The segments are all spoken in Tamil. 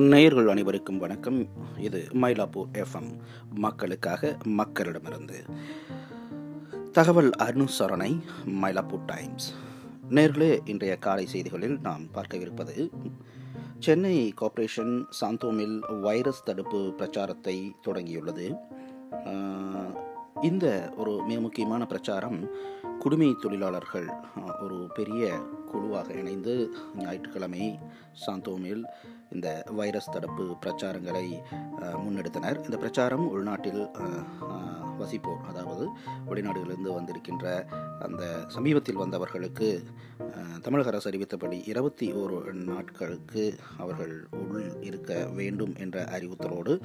நேயர்கள் அனைவருக்கும் வணக்கம். இது மயிலாப்பூர் எஃப்எம் மக்களுக்காக மக்களிடமிருந்து தகவல் அனுசரணை மயிலாப்பூர் டைம்ஸ். நேர்களே இன்றைய காலை செய்திகளில் நாம் பார்க்கவிருப்பது சென்னை கார்ப்பரேஷன் சாந்தோமில் வைரஸ் தடுப்பு பிரச்சாரத்தை தொடங்கியுள்ளது. இந்த ஒரு மிக முக்கியமான பிரச்சாரம் குடிமை தொழிலாளர்கள் ஒரு பெரிய குழுவாக இணைந்து ஞாயிற்றுக்கிழமை சாந்தோமில் இந்த வைரஸ் தடுப்பு பிரச்சாரங்களை முன்னெடுத்தனர். இந்த பிரச்சாரம் உள்நாட்டில் வசிப்போர் அதாவது வெளிநாடுகளிலிருந்து வந்திருக்கின்ற அந்த சமீபத்தில் வந்தவர்களுக்கு தமிழக அரசு அறிவித்தபடி இருபத்தி ஓரு நாட்களுக்கு அவர்கள் உள் இருக்க வேண்டும் என்ற அறிவுறுத்தலோடு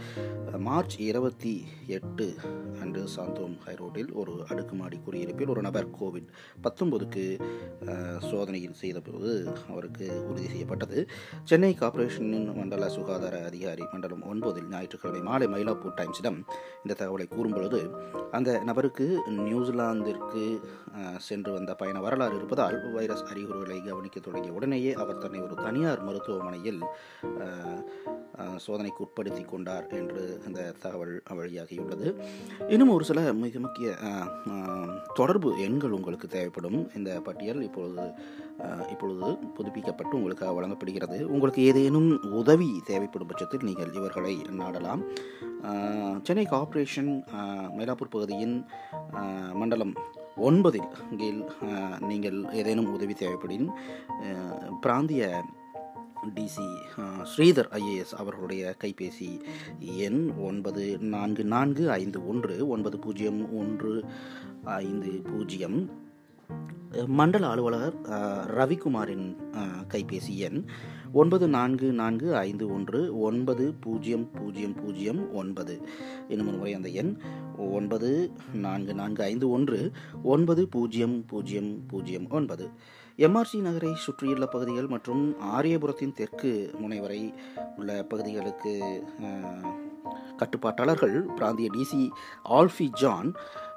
மார்ச் இருபத்தி எட்டு அன்று சாந்தோம் ஹைரோட்டில் ஒரு அடுக்குமாடி குடியிருப்பில் ஒரு நபர் கோவிட் பத்தொன்பதுக்கு சோதனையில் செய்தபோது அவருக்கு உறுதி செய்யப்பட்டது. சென்னை கார்ப்பரேஷனின் மண்டல சுகாதார அதிகாரி மண்டலம் ஒன்பதில் ஞாயிற்றுக்கிழமை மாலை மயிலாப்பூர் டைம்ஸிடம் இந்த தகவலை கூறும்பொழுது அந்த நபருக்கு நியூசிலாந்திற்கு சென்று வந்த பயண வரலாறு இருப்பதால் வைரஸ் அறிகுறிகளை கவனிக்க தொடங்கிய உடனேயே அவர் தன்னை ஒரு தனியார் மருத்துவமனையில் சோதனைக்கு உட்படுத்தி கொண்டார் என்று அந்த தகவல் வழியாகியுள்ளது. இன்னும் ஒரு சில மிக முக்கிய தொடர்பு எண்கள் உங்களுக்கு தேவைப்படும். இந்த பட்டியல் இப்பொழுது இப்பொழுது புதுப்பிக்கப்பட்டு உங்களுக்கு வழங்கப்படுகிறது. உங்களுக்கு ஏதேனும் உதவி தேவைப்படும் பட்சத்தில் நீங்கள் இவர்களை நாடலாம். சென்னை கார்ப்பரேஷன் மயிலாப்பூர் பகுதியின் மண்டலம் ஒன்பதில் கீழ் நீங்கள் ஏதேனும் உதவி தேவைப்படின் பிராந்திய டிசி ஸ்ரீதர் ஐஏஎஸ் அவர்களுடைய கைபேசி எண் ஒன்பது நான்கு நான்கு ஐந்து ஒன்று ஒன்பது பூஜ்ஜியம் ஒன்று ஐந்து பூஜ்ஜியம் மண்டல அலுவலர் ரவிக்குமாரின் கைபேசி எண் ஒன்பது நான்கு நான்கு ஐந்து ஒன்று ஒன்பது பூஜ்ஜியம் பூஜ்ஜியம் பூஜ்ஜியம் ஒன்பது இன்னும் ஒரு முறை அந்த எண் ஒன்பது நான்கு நான்கு ஐந்து ஒன்று ஒன்பது பூஜ்ஜியம் பூஜ்ஜியம் பூஜ்ஜியம் ஒன்பது. எம்ஆர்சி நகரை சுற்றியுள்ள பகுதிகள் மற்றும் ஆரியபுரத்தின் தெற்கு முனை வரை உள்ள பகுதிகளுக்கு கட்டுப்பாட்டாளர்கள் பிராந்திய டிசி ஆல்ஃபி ஜான்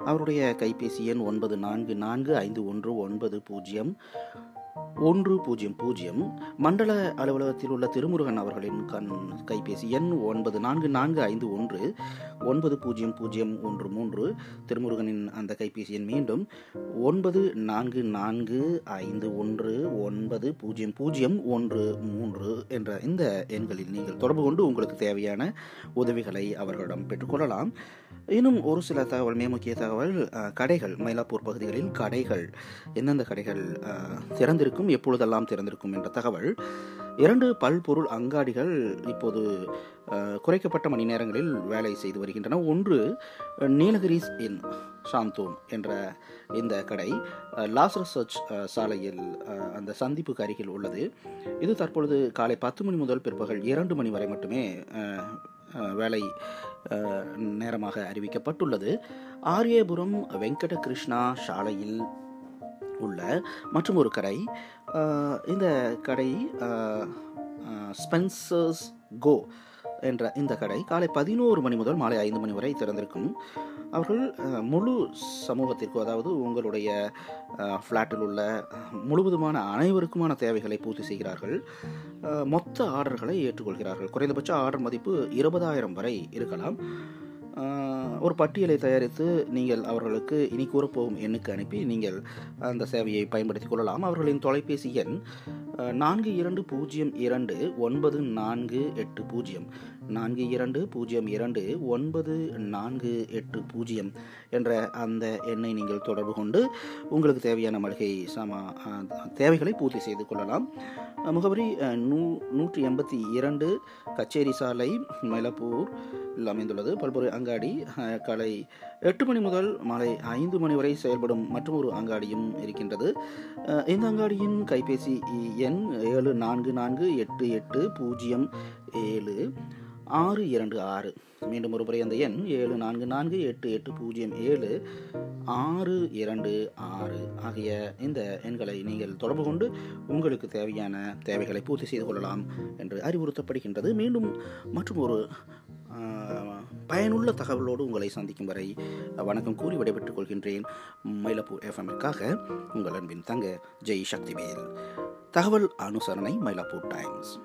அவருடைய கைபேசி எண் ஒன்பது நான்கு நான்கு ஐந்து ஒன்று ஒன்பது பூஜ்ஜியம் ஒன்று பூஜ்ஜியம் பூஜ்ஜியம் மண்டல அலுவலகத்தில் உள்ள திருமுருகன் அவர்களின் கண் கைபேசி எண் ஒன்பது நான்கு நான்கு ஐந்து ஒன்று. ஒன்பது பூஜ்ஜியம் பூஜ்ஜியம் ஒன்று மூன்று. திருமுருகனின் அந்த கைபேசி எண் மீண்டும் ஒன்பது நான்கு நான்கு ஐந்து ஒன்று. ஒன்பது பூஜ்ஜியம் பூஜ்ஜியம் ஒன்று மூன்று என்ற இந்த எண்களில் நீங்கள் தொடர்பு கொண்டு உங்களுக்கு தேவையான உதவிகளை அவர்களிடம் பெற்றுக்கொள்ளலாம் இன்னும் ஒரு சில தகவல் மிக முக்கிய தகவல் கடைகள் மயிலாப்பூர் பகுதிகளில் கடைகள் எந்தெந்த கடைகள் திறந்திருக்கும் எப்பொழுதெல்லாம் திறந்திருக்கும் என்ற தகவல் இரண்டு பல்பொருள் அங்காடிகள் இப்போது குறைக்கப்பட்ட மணி நேரங்களில் வேலை செய்து வருகின்றன. ஒன்று நீலகிரிஸ் இன் சாந்தோம் என்ற இந்த கடை லாஸ் லாசரஸ் சர்ச் சாலையில் அந்த சந்திப்புக்கு அருகில் உள்ளது. இது தற்பொழுது காலை பத்து மணி முதல் பிற்பகல் இரண்டு மணி வரை மட்டுமே வேலை நேரமாக அறிவிக்கப்பட்டுள்ளது. ஆரியபுரம் வெங்கட கிருஷ்ணா சாலையில் உள்ள மற்றும் ஒரு கடை இந்த கடை ஸ்பென்சர்ஸ் கோ என்ற இந்த கடை காலை பதினோரு மணி முதல் மாலை ஐந்து மணி வரை திறந்திருக்கும். அவர்கள் முழு சமூகத்திற்கும் அதாவது உங்களுடைய ஃப்ளாட்டில் உள்ள முழுவதுமான அனைவருக்குமான தேவைகளை பூர்த்தி செய்கிறார்கள். மொத்த ஆர்டர்களை ஏற்றுக்கொள்கிறார்கள். குறைந்தபட்ச ஆர்டர் மதிப்பு இருபதாயிரம் வரை இருக்கலாம். ஒரு பட்டியலை தயாரித்து நீங்கள் அவர்களுக்கு இனி கூறப்போகும் எண்ணுக்கு அனுப்பி நீங்கள் அந்த சேவையை பயன்படுத்திக் கொள்ளலாம். அவர்களின் தொலைபேசி எண் நான்கு இரண்டு பூஜ்ஜியம் இரண்டு ஒன்பது நான்கு எட்டு பூஜ்ஜியம். நான்கு இரண்டு பூஜ்ஜியம் இரண்டு ஒன்பது நான்கு எட்டு பூஜ்ஜியம் என்ற அந்த எண்ணை நீங்கள் தொடர்பு கொண்டு உங்களுக்கு தேவையான மளிகை சம தேவைகளை பூர்த்தி செய்து கொள்ளலாம். முகவரி நூ நூற்றி எண்பத்தி இரண்டு கச்சேரி சாலை மயிலாப்பூர் அமைந்துள்ளது பல்பொருள் அங்காடி காலை எட்டு மணி முதல் மாலை ஐந்து மணி வரை செயல்படும் மற்றொரு அங்காடியும் இருக்கின்றது. இந்த அங்காடியின் கைபேசி எண் ஏழு நான்கு நான்கு எட்டு எட்டு பூஜ்ஜியம் ஏழு ஆறு இரண்டு ஆறு. மீண்டும் ஒரு முறை அந்த எண் ஏழு நான்கு நான்கு எட்டு எட்டு பூஜ்ஜியம் ஏழு ஆறு இரண்டு ஆறு ஆகிய இந்த எண்களை நீங்கள் தொடர்பு கொண்டு உங்களுக்கு தேவையான தேவைகளை பூர்த்தி செய்து கொள்ளலாம் என்று அறிவுறுத்தப்படுகின்றது. மீண்டும் மற்றும் ஒரு பயனுள்ள தகவலோடு உங்களை சந்திக்கும் வரை வணக்கம் கூறி விடைபெற்றுக் கொள்கின்றேன். மயிலப்பூர் எஃப்எம்மிற்காக உங்கள் அன்பின் தங்க ஜெய் சக்திவேல். தகவல் அனுசரணை மயிலாப்பூர் டைம்ஸ்